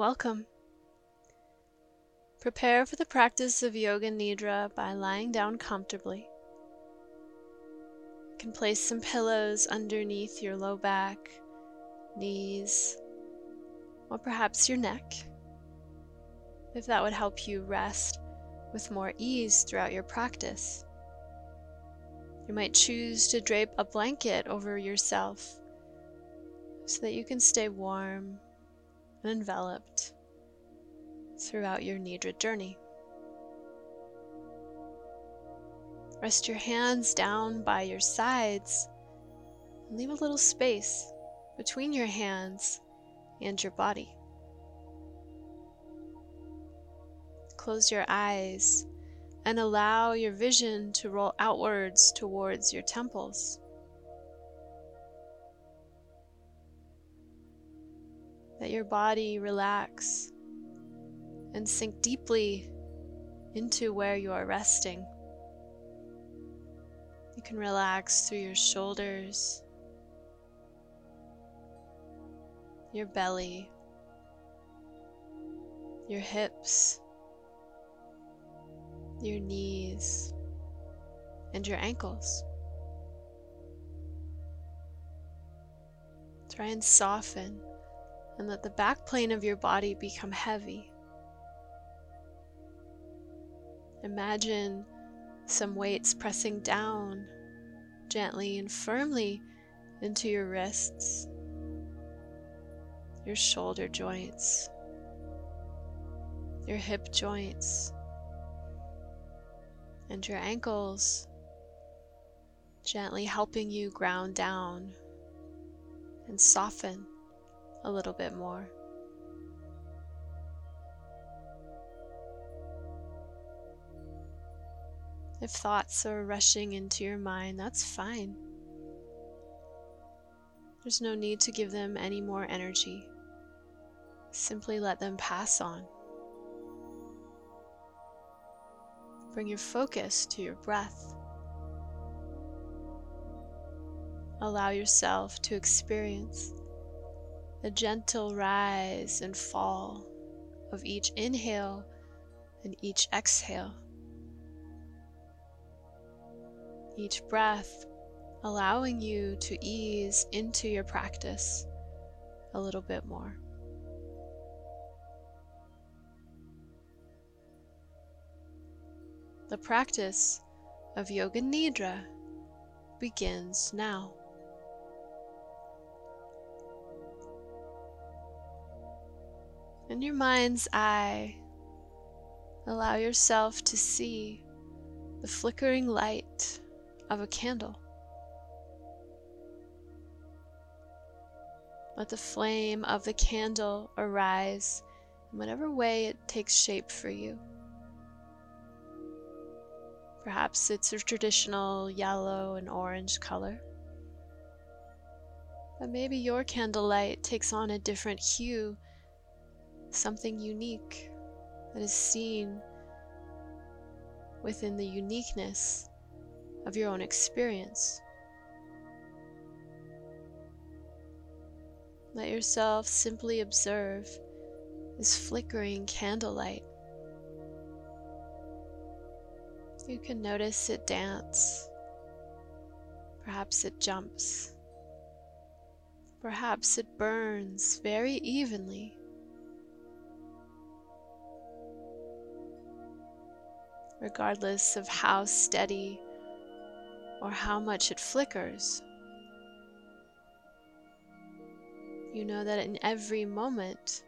Welcome. Prepare for the practice of Yoga Nidra by lying down comfortably. You can place some pillows underneath your low back, knees, or perhaps your neck, if that would help you rest with more ease throughout your practice. You might choose to drape a blanket over yourself so that you can stay warm and enveloped throughout your Nidra journey. Rest your hands down by your sides and leave a little space between your hands and your body. Close your eyes and allow your vision to roll outwards towards your temples. Let your body relax and sink deeply into where you are resting. You can relax through your shoulders, your belly, your hips, your knees, and your ankles. Try and soften and let the back plane of your body become heavy. Imagine some weights pressing down gently and firmly into your wrists, your shoulder joints, your hip joints, and your ankles, gently helping you ground down and soften a little bit more. If thoughts are rushing into your mind, that's fine. There's no need to give them any more energy. Simply let them pass on. Bring your focus to your breath. Allow yourself to experience the gentle rise and fall of each inhale and each exhale. Each breath allowing you to ease into your practice a little bit more. The practice of Yoga Nidra begins now. In your mind's eye, allow yourself to see the flickering light of a candle. Let the flame of the candle arise in whatever way it takes shape for you. Perhaps it's a traditional yellow and orange color. But maybe your candlelight takes on a different hue something unique that is seen within the uniqueness of your own experience. Let yourself simply observe this flickering candlelight. You can notice it dance. Perhaps it jumps. Perhaps it burns very evenly. Regardless of how steady or how much it flickers. You know that in every moment,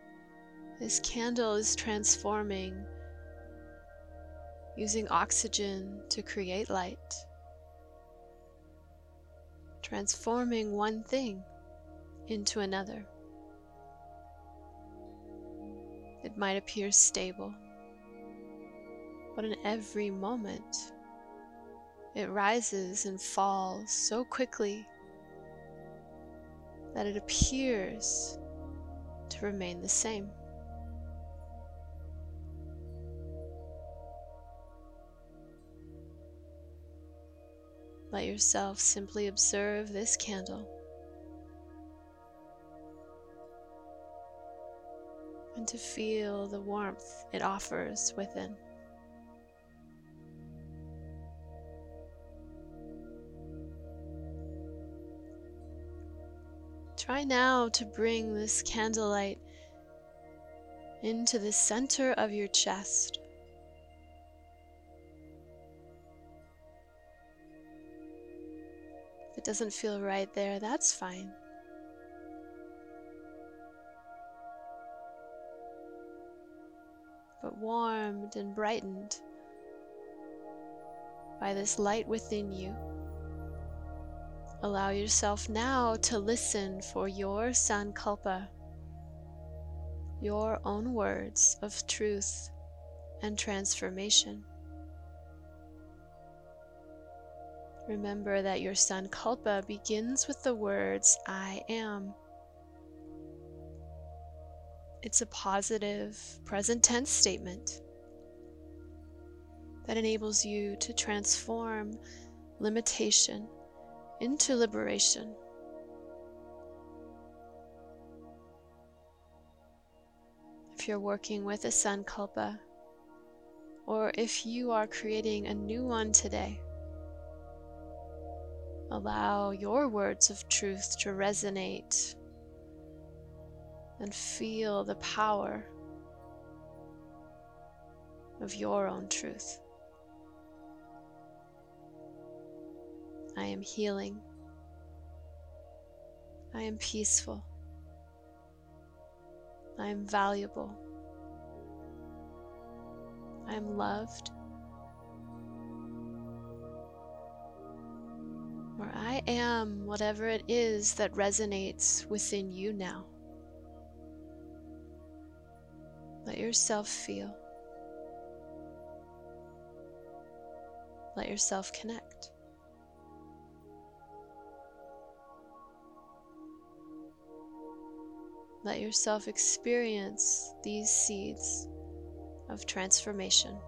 this candle is transforming using oxygen to create light, transforming one thing into another. It might appear stable but in every moment it rises and falls so quickly that it appears to remain the same. Let yourself simply observe this candle. and to feel the warmth it offers within. Try now to bring this candlelight into the center of your chest. If it doesn't feel right there, that's fine. But warmed and brightened by this light within you. Allow yourself now to listen for your Sankalpa, your own words of truth and transformation. Remember that your Sankalpa begins with the words, I am. It's a positive present tense statement that enables you to transform limitation into liberation. If you're working with a Sankalpa, or if you are creating a new one today, allow your words of truth to resonate and feel the power of your own truth. I am healing. I am peaceful. I am valuable. I am loved. Or I am whatever it is that resonates within you now. Let yourself feel. Let yourself connect. Let yourself experience these seeds of transformation.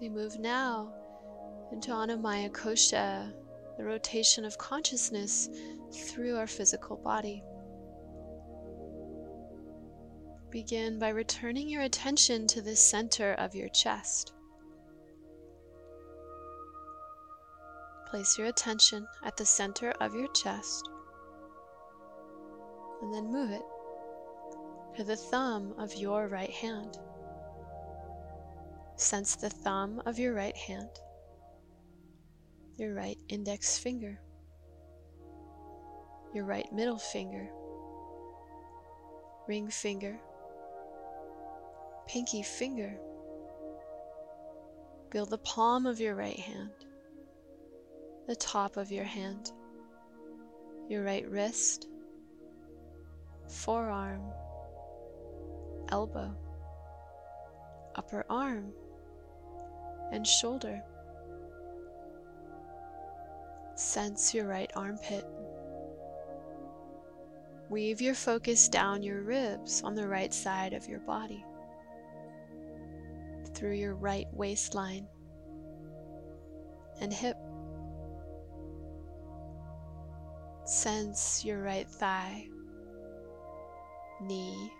We move now into Annamaya Kosha, the rotation of consciousness through our physical body. Begin by returning your attention to the center of your chest. Place your attention at the center of your chest and then move it to the thumb of your right hand. Sense the thumb of your right hand, your right index finger, your right middle finger, ring finger, pinky finger. Feel the palm of your right hand, the top of your hand, your right wrist, forearm, elbow, upper arm, and shoulder. Sense your right armpit. Weave your focus down your ribs on the right side of your body through your right waistline and hip. Sense your right thigh, knee,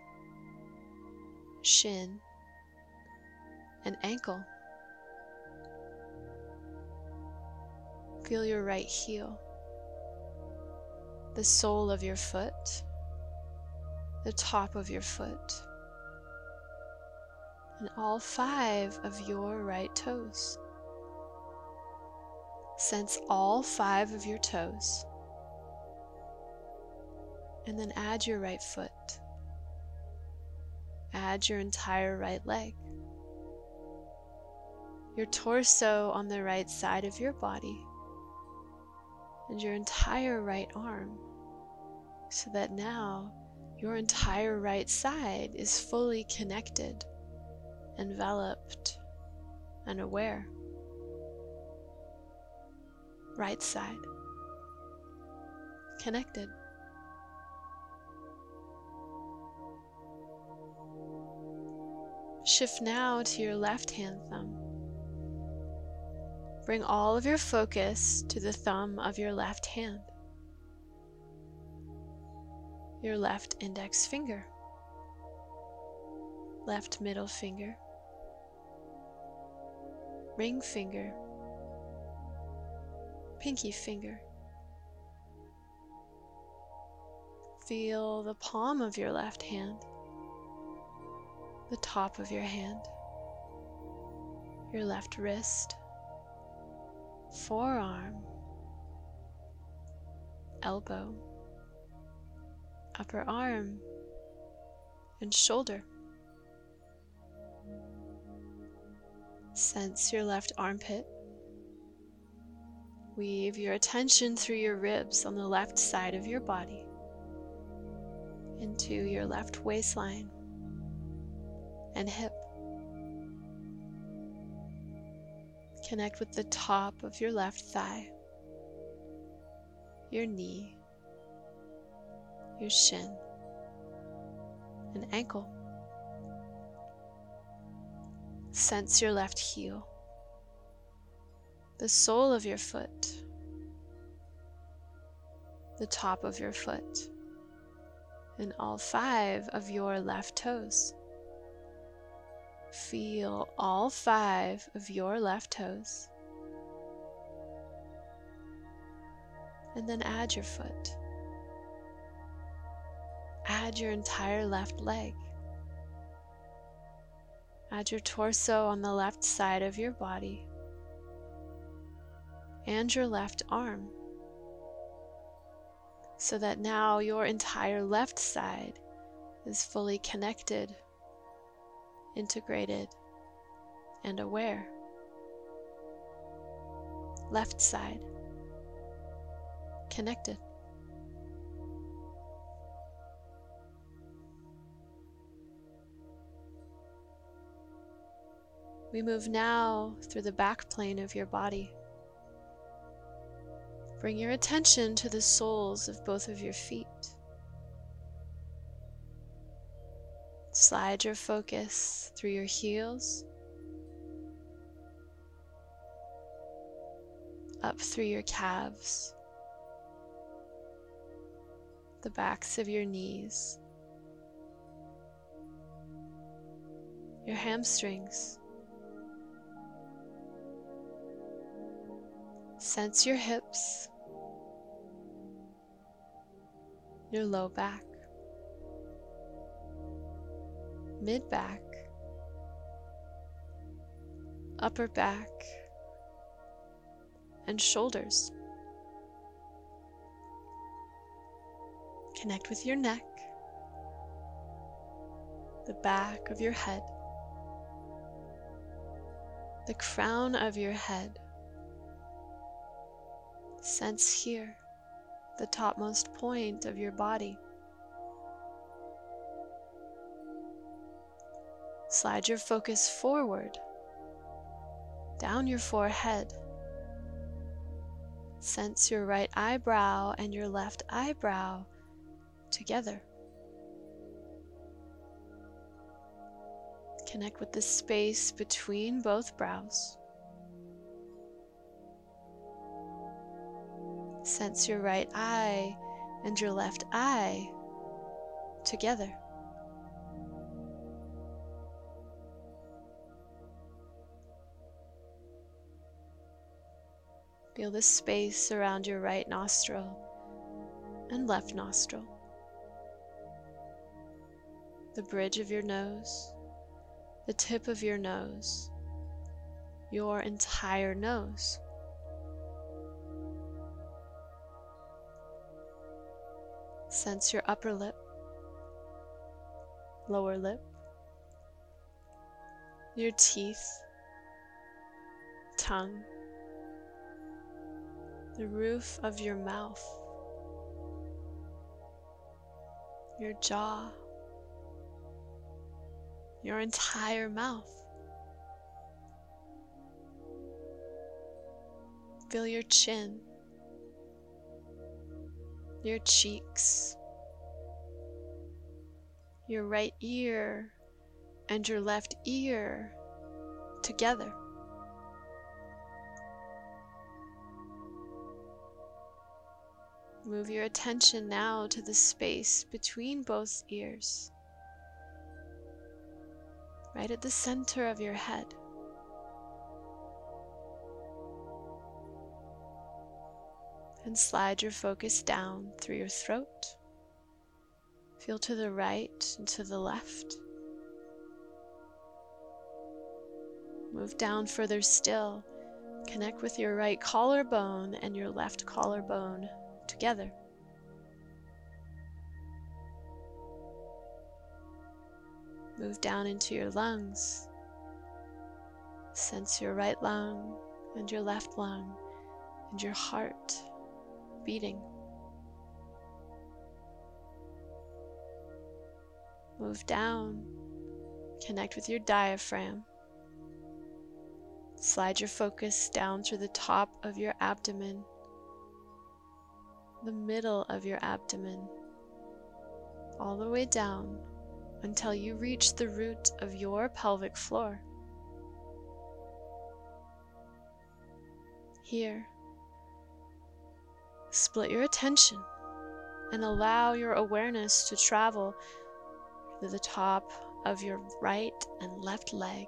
shin, and ankle. Feel your right heel, the sole of your foot, the top of your foot and all five of your right toes. Sense all five of your toes. And then add your right foot. Add your entire right leg. Your torso on the right side of your body. And your entire right arm. So that now your entire right side is fully connected enveloped and aware. Right side, connected. Shift now to your left hand thumb. Bring all of your focus to the thumb of your left hand, your left index finger, left middle finger, ring finger, pinky finger. Feel the palm of your left hand, the top of your hand, your left wrist, forearm, elbow, upper arm, and shoulder. Sense your left armpit. Weave your attention through your ribs on the left side of your body into your left waistline and hip. Connect with the top of your left thigh, your knee, your shin, and ankle. Sense your left heel, the sole of your foot, the top of your foot, and all five of your left toes. Feel all five of your left toes. And then add your foot. Add your entire left leg. Add your torso on the left side of your body and your left arm so that now your entire left side is fully connected integrated, and aware. Left side, connected. We move now through the back plane of your body. Bring your attention to the soles of both of your feet. Slide your focus through your heels, up through your calves, the backs of your knees, your hamstrings. Sense your hips, your low back mid back, upper back, and shoulders. Connect with your neck, the back of your head, the crown of your head. Sense here the topmost point of your body. Slide your focus forward, down your forehead. Sense your right eyebrow and your left eyebrow together. Connect with the space between both brows. Sense your right eye and your left eye together. Feel the space around your right nostril and left nostril, the bridge of your nose, the tip of your nose, your entire nose. Sense your upper lip, lower lip, your teeth, tongue, the roof of your mouth, your jaw, your entire mouth. Feel your chin, your cheeks, your right ear, and your left ear together. Move your attention now to the space between both ears, right at the center of your head. And slide your focus down through your throat. Feel to the right and to the left. Move down further still. Connect with your right collarbone and your left collarbone together. Move down into your lungs. Sense your right lung and your left lung and your heart beating. Move down, connect with your diaphragm. Slide your focus down through the top of your abdomen, the middle of your abdomen, all the way down until you reach the root of your pelvic floor. Here, split your attention and allow your awareness to travel to the top of your right and left leg.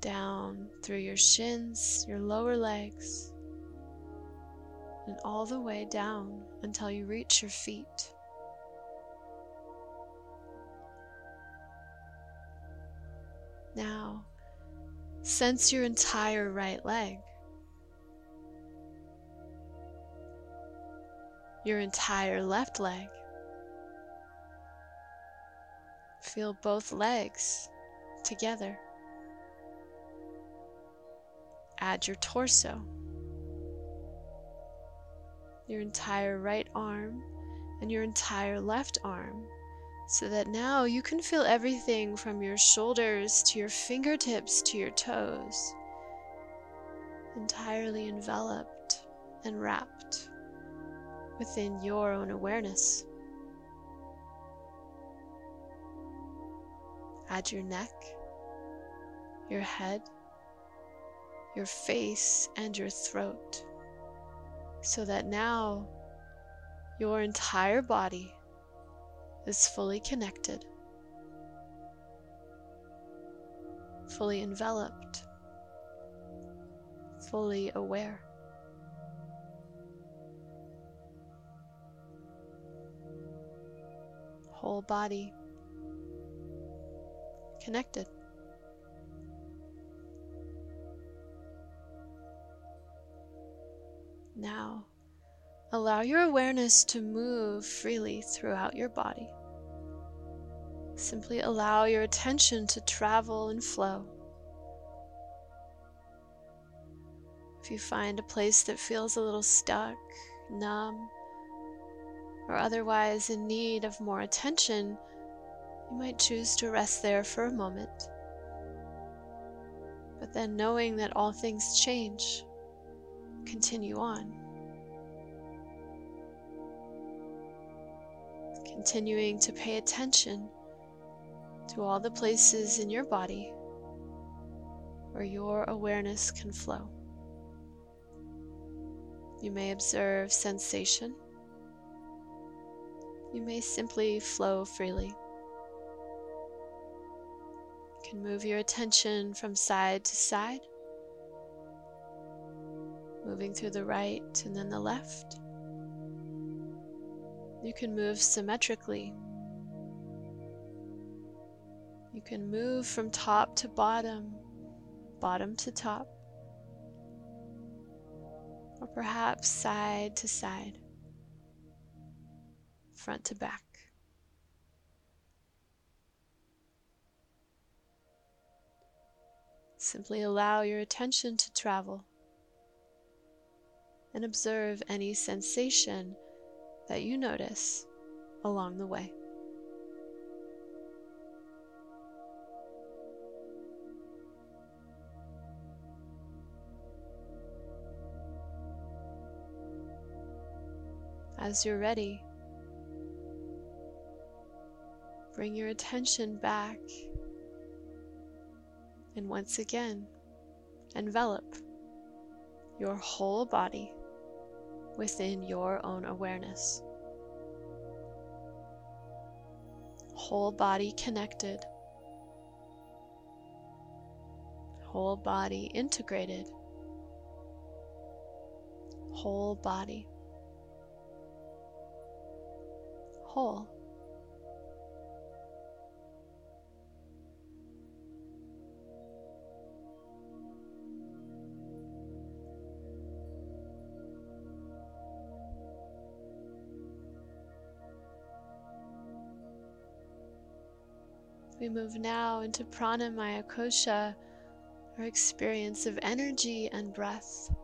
Down through your shins, your lower legs, and all the way down until you reach your feet. Now, sense your entire right leg. Your entire left leg. Feel both legs together. Add your torso your entire right arm and your entire left arm so that now you can feel everything from your shoulders to your fingertips to your toes entirely enveloped and wrapped within your own awareness. Add your neck, your head, your face, and your throat so that now your entire body is fully connected, fully enveloped, fully aware. Whole body connected. Now, allow your awareness to move freely throughout your body. Simply allow your attention to travel and flow. If you find a place that feels a little stuck, numb, or otherwise in need of more attention, you might choose to rest there for a moment. But then knowing that all things change, continue on. Continuing to pay attention to all the places in your body where your awareness can flow. You may observe sensation. You may simply flow freely. You can move your attention from side to side moving through the right and then the left. You can move symmetrically. You can move from top to bottom, bottom to top, or perhaps side to side, front to back. Simply allow your attention to travel and observe any sensation that you notice along the way. As you're ready, bring your attention back and once again envelop your whole body within your own awareness. Whole body connected, whole body integrated, whole body, whole. We move now into pranamaya kosha, our experience of energy and breath.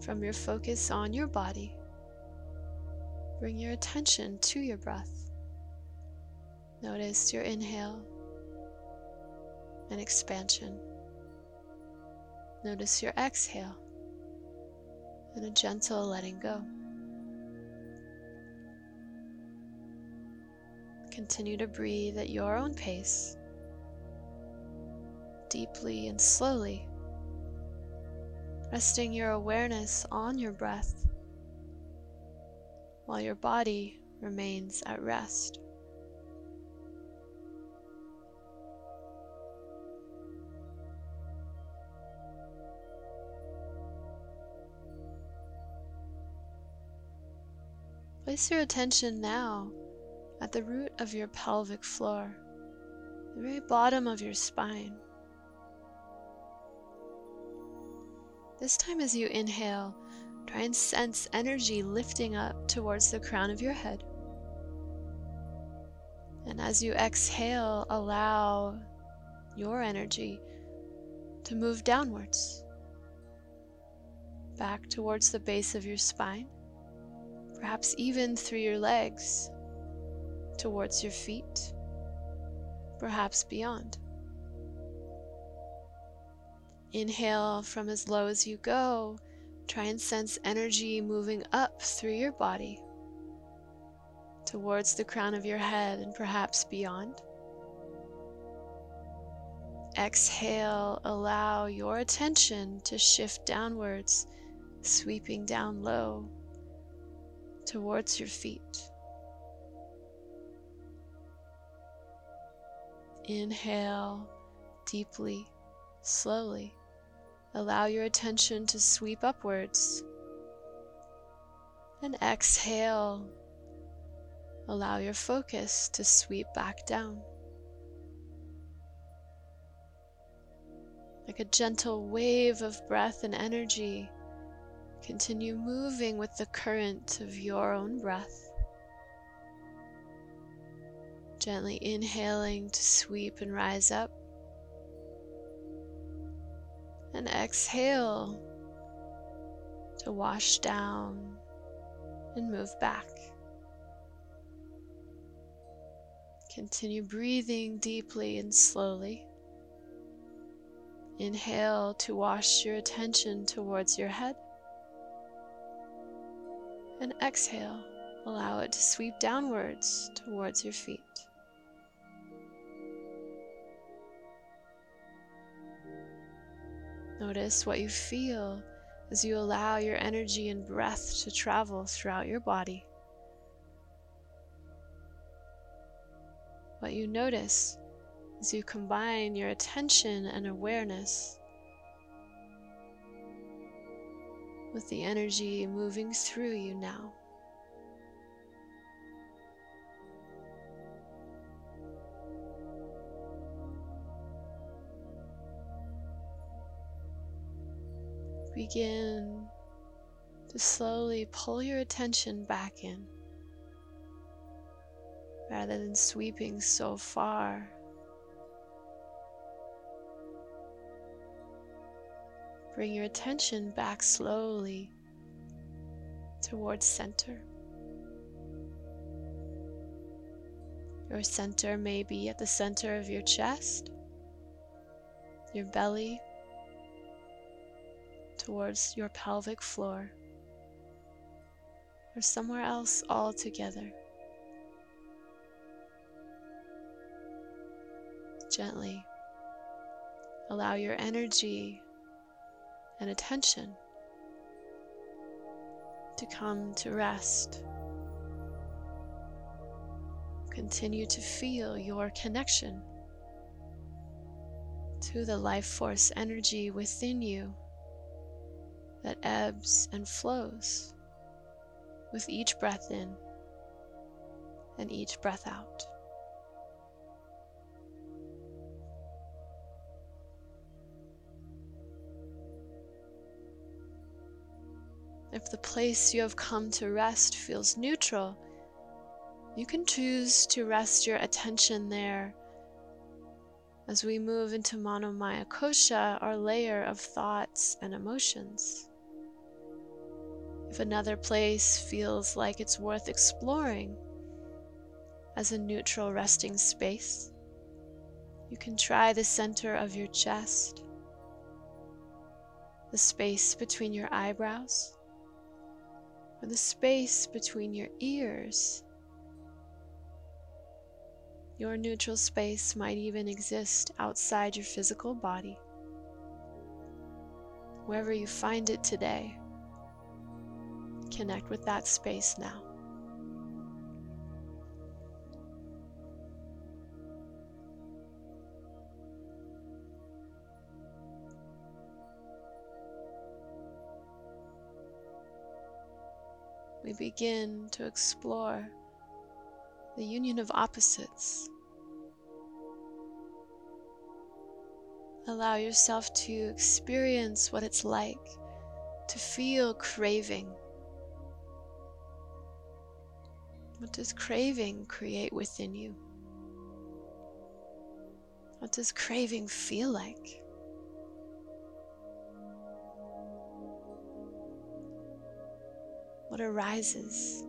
From your focus on your body, bring your attention to your breath. Notice your inhale and expansion. Notice your exhale and a gentle letting go. Continue to breathe at your own pace, deeply and slowly, resting your awareness on your breath while your body remains at rest. Place your attention now at the root of your pelvic floor, the very bottom of your spine. This time, as you inhale, try and sense energy lifting up towards the crown of your head. And as you exhale, allow your energy to move downwards, back towards the base of your spine, perhaps even through your legs towards your feet, perhaps beyond. Inhale from as low as you go. Try and sense energy moving up through your body towards the crown of your head and perhaps beyond. Exhale, allow your attention to shift downwards, sweeping down low towards your feet. Inhale deeply, slowly. Allow your attention to sweep upwards. And exhale. Allow your focus to sweep back down. Like a gentle wave of breath and energy, continue moving with the current of your own breath. Gently inhaling to sweep and rise up. And exhale to wash down and move back. Continue breathing deeply and slowly. Inhale to wash your attention towards your head. And exhale, allow it to sweep downwards towards your feet. Notice what you feel as you allow your energy and breath to travel throughout your body. What you notice as you combine your attention and awareness with the energy moving through you now. Begin to slowly pull your attention back in rather than sweeping so far. Bring your attention back slowly towards center. Your center may be at the center of your chest, your belly, towards your pelvic floor or somewhere else altogether. gently. Allow your energy and attention to come to rest. Continue to feel your connection to the life force energy within you that ebbs and flows with each breath in and each breath out. If the place you have come to rest feels neutral, you can choose to rest your attention there as we move into Manomaya Kosha, our layer of thoughts and emotions. If another place feels like it's worth exploring as a neutral resting space, you can try the center of your chest, the space between your eyebrows, or the space between your ears your neutral space might even exist outside your physical body. Wherever you find it today, connect with that space now. we begin to explore the union of opposites. Allow yourself to experience what it's like to feel craving. What does craving create within you? What does craving feel like? What arises?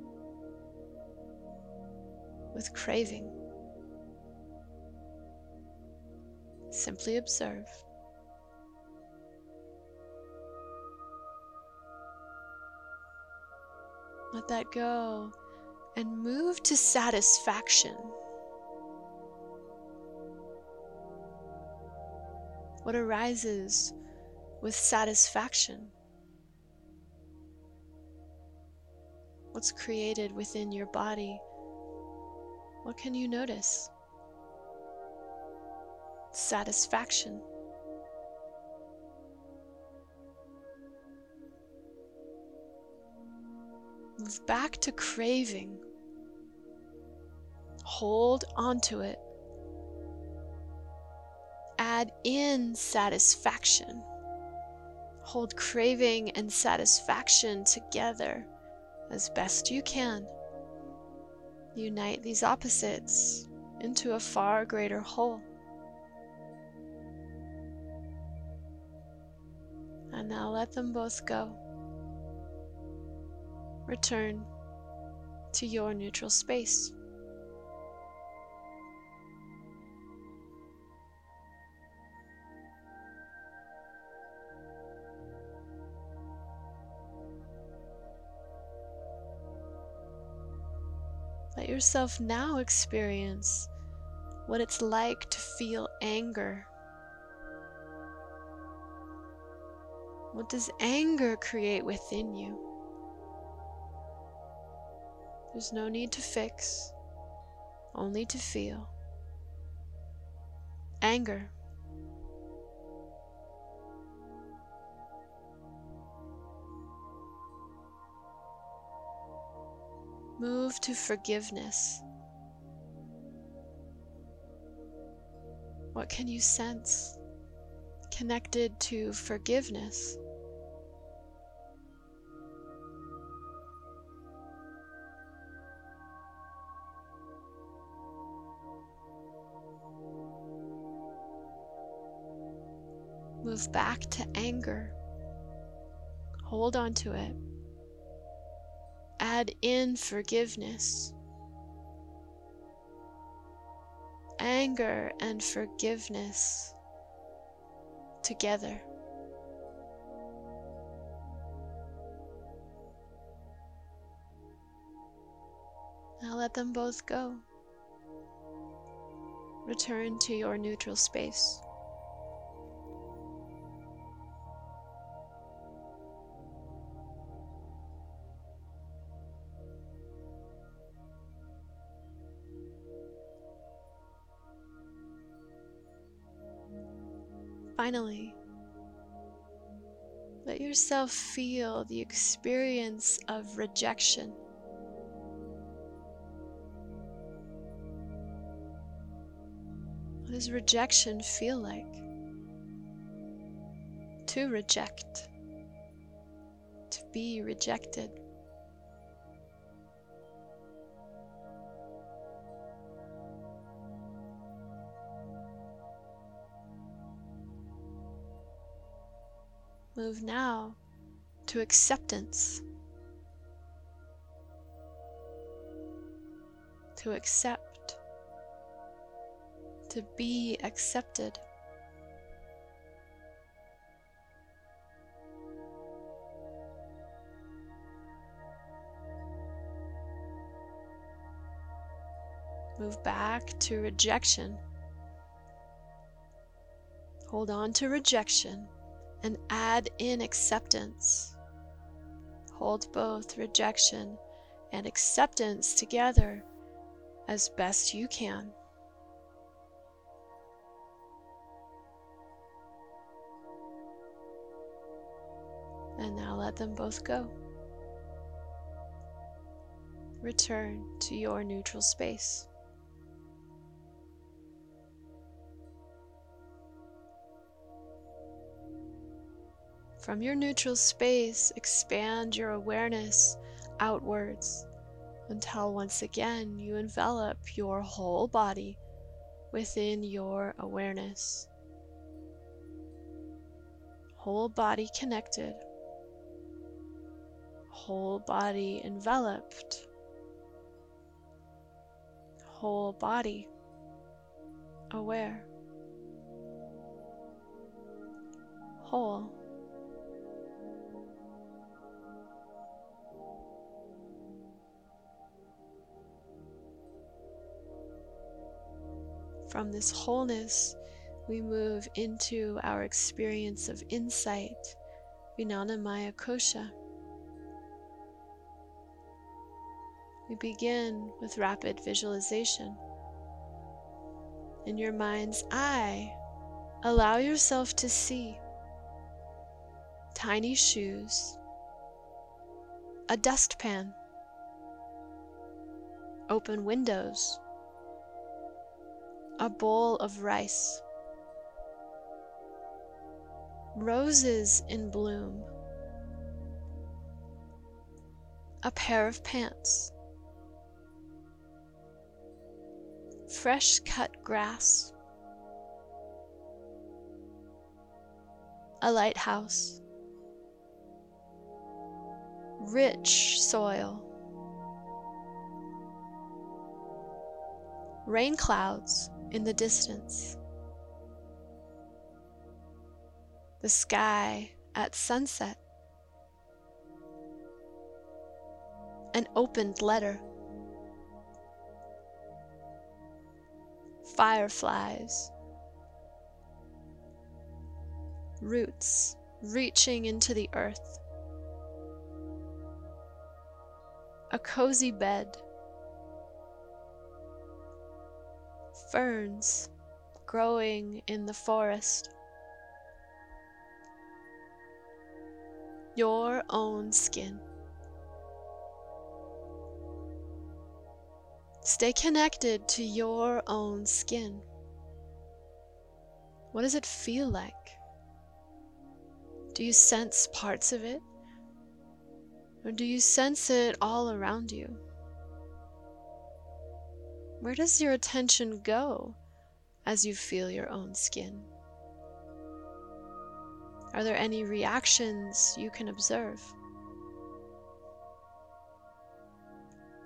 with craving. Simply observe. Let that go and move to satisfaction. What arises with satisfaction? What's created within your body what can you notice? Satisfaction. Move back to craving. Hold onto it. Add in satisfaction. Hold craving and satisfaction together as best you can. Unite these opposites into a far greater whole. And now let them both go. Return to your neutral space. Let yourself now experience what it's like to feel anger. What does anger create within you? There's no need to fix, only to feel. Anger. Move to forgiveness. What can you sense connected to forgiveness? Move back to anger. Hold on to it add in forgiveness. Anger and forgiveness together. Now let them both go. return to your neutral space. Finally, let yourself feel the experience of rejection. What does rejection feel like? To reject, to be rejected. Move now to acceptance. To accept. To be accepted. Move back to rejection. Hold on to rejection and add in acceptance. Hold both rejection and acceptance together as best you can. And now let them both go. Return to your neutral space. From your neutral space, expand your awareness outwards until once again you envelop your whole body within your awareness. Whole body connected, whole body enveloped, whole body aware, whole. From this wholeness, we move into our experience of insight, Vijnanamaya Kosha. We begin with rapid visualization. In your mind's eye, allow yourself to see tiny shoes, a dustpan, open windows, a bowl of rice, roses in bloom, a pair of pants, fresh cut grass, a lighthouse, rich soil. Rain clouds in the distance. The sky at sunset. An opened letter. Fireflies. Roots reaching into the earth. A cozy bed. Ferns growing in the forest. Your own skin. Stay connected to your own skin. What does it feel like? Do you sense parts of it? Or do you sense it all around you? Where does your attention go as you feel your own skin? Are there any reactions you can observe?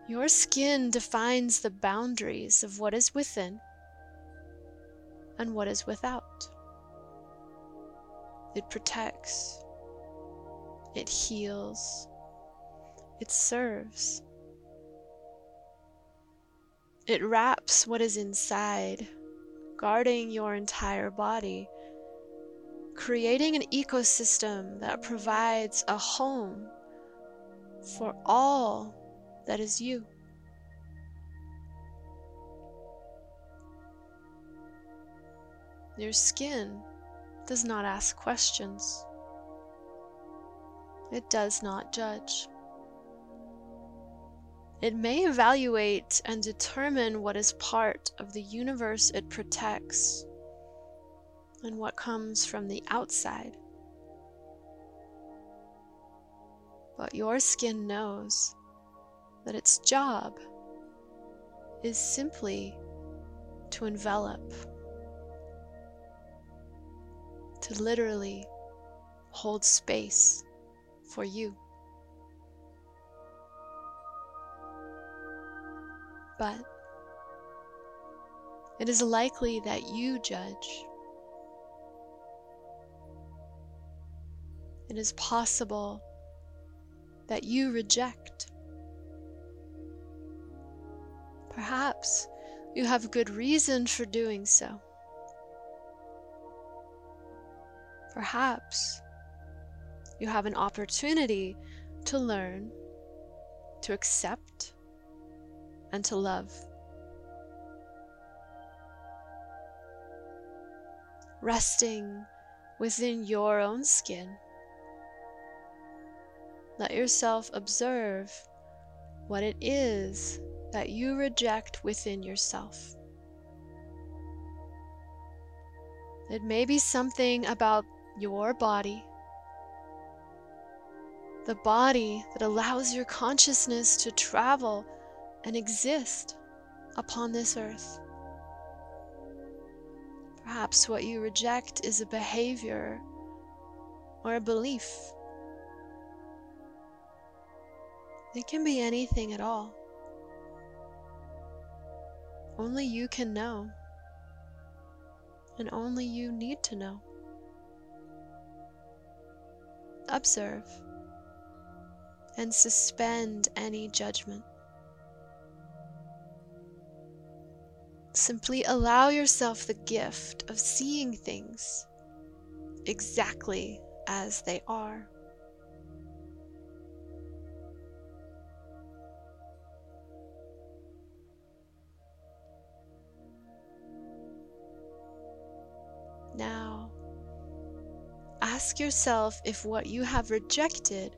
Your skin defines the boundaries of what is within and what is without. It protects, it heals, it serves. It wraps what is inside guarding your entire body, creating an ecosystem that provides a home for all that is you. Your skin does not ask questions. It does not judge. It may evaluate and determine what is part of the universe it protects and what comes from the outside. But your skin knows that its job is simply to envelop to literally hold space for you. But it is likely that you judge. It is possible that you reject. Perhaps you have good reason for doing so. Perhaps you have an opportunity to learn, to accept, and to love. Resting within your own skin, let yourself observe what it is that you reject within yourself. It may be something about your body, the body that allows your consciousness to travel and exist upon this earth. Perhaps what you reject is a behavior or a belief. It can be anything at all. Only you can know, and only you need to know observe, and suspend any judgment. Simply allow yourself the gift of seeing things exactly as they are. Now, ask yourself if what you have rejected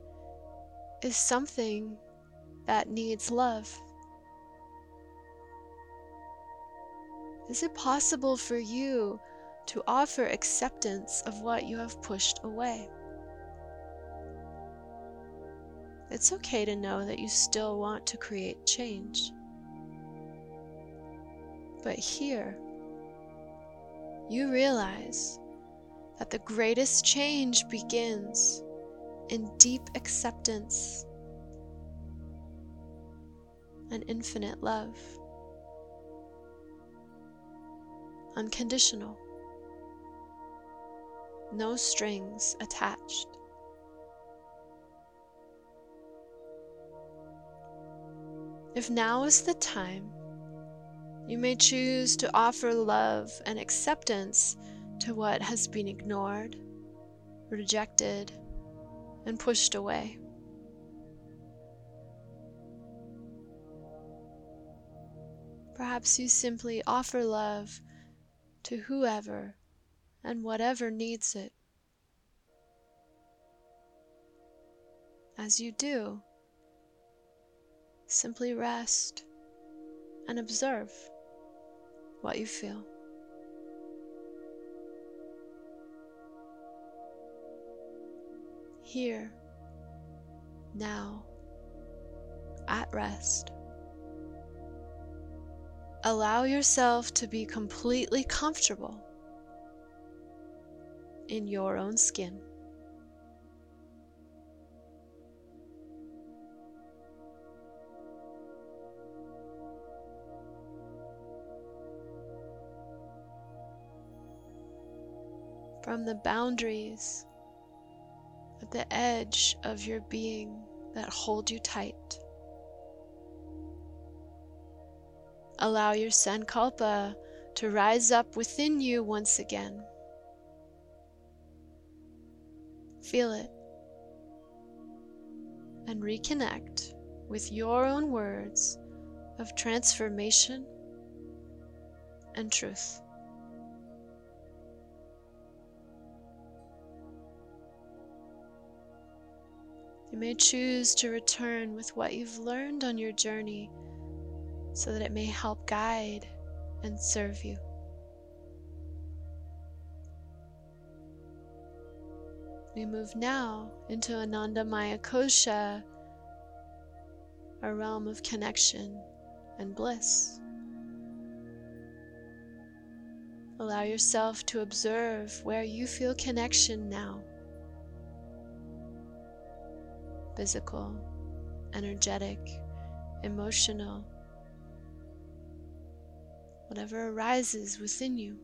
is something that needs love. Is it possible for you to offer acceptance of what you have pushed away? It's okay to know that you still want to create change. But here, you realize that the greatest change begins in deep acceptance and infinite love. Unconditional. No strings attached. If now is the time, you may choose to offer love and acceptance to what has been ignored, rejected, and pushed away. Perhaps you simply offer love to whoever and whatever needs it. As you do, simply rest and observe what you feel. here, now, at rest. Allow yourself to be completely comfortable in your own skin. From the boundaries at the edge of your being that hold you tight. Allow your sankalpa to rise up within you once again. Feel it and reconnect with your own words of transformation and truth. You may choose to return with what you've learned on your journey so that it may help guide and serve you. We move now into Ananda Maya Kosha, a realm of connection and bliss. Allow yourself to observe where you feel connection now physical, energetic, emotional, whatever arises within you.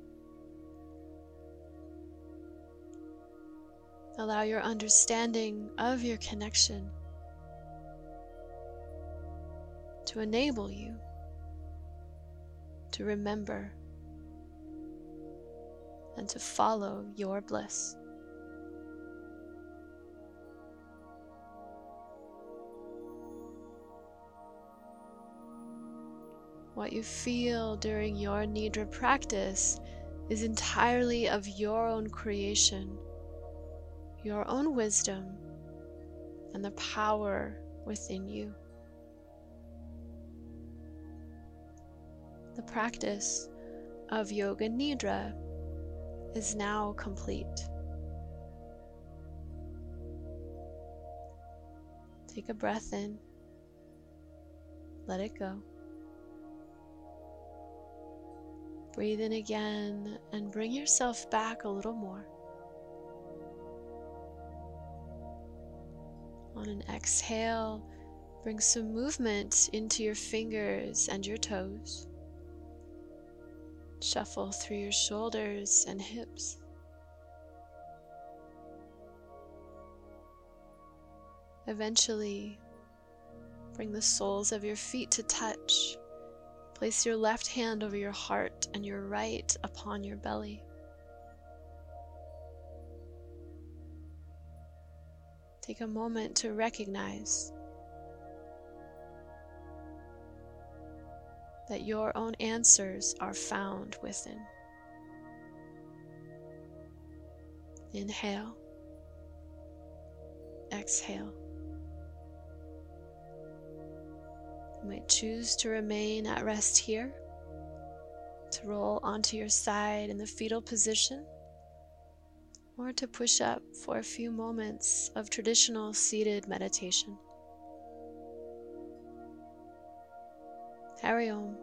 Allow your understanding of your connection to enable you to remember and to follow your bliss. What you feel during your Nidra practice is entirely of your own creation, your own wisdom, and the power within you. The practice of Yoga Nidra is now complete. Take a breath in, let it go. Breathe in again and bring yourself back a little more. On an exhale, bring some movement into your fingers and your toes. Shuffle through your shoulders and hips. Eventually, bring the soles of your feet to touch Place your left hand over your heart and your right upon your belly. Take a moment to recognize that your own answers are found within. Inhale, exhale. You might choose to remain at rest here, to roll onto your side in the fetal position, or to push up for a few moments of traditional seated meditation. Hari Om,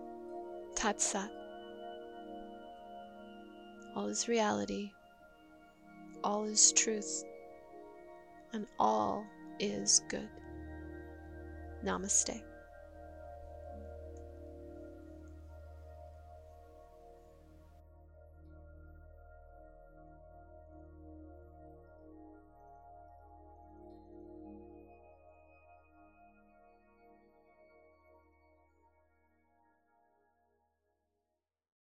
Tat Sat. All is reality, all is truth, and all is good. Namaste.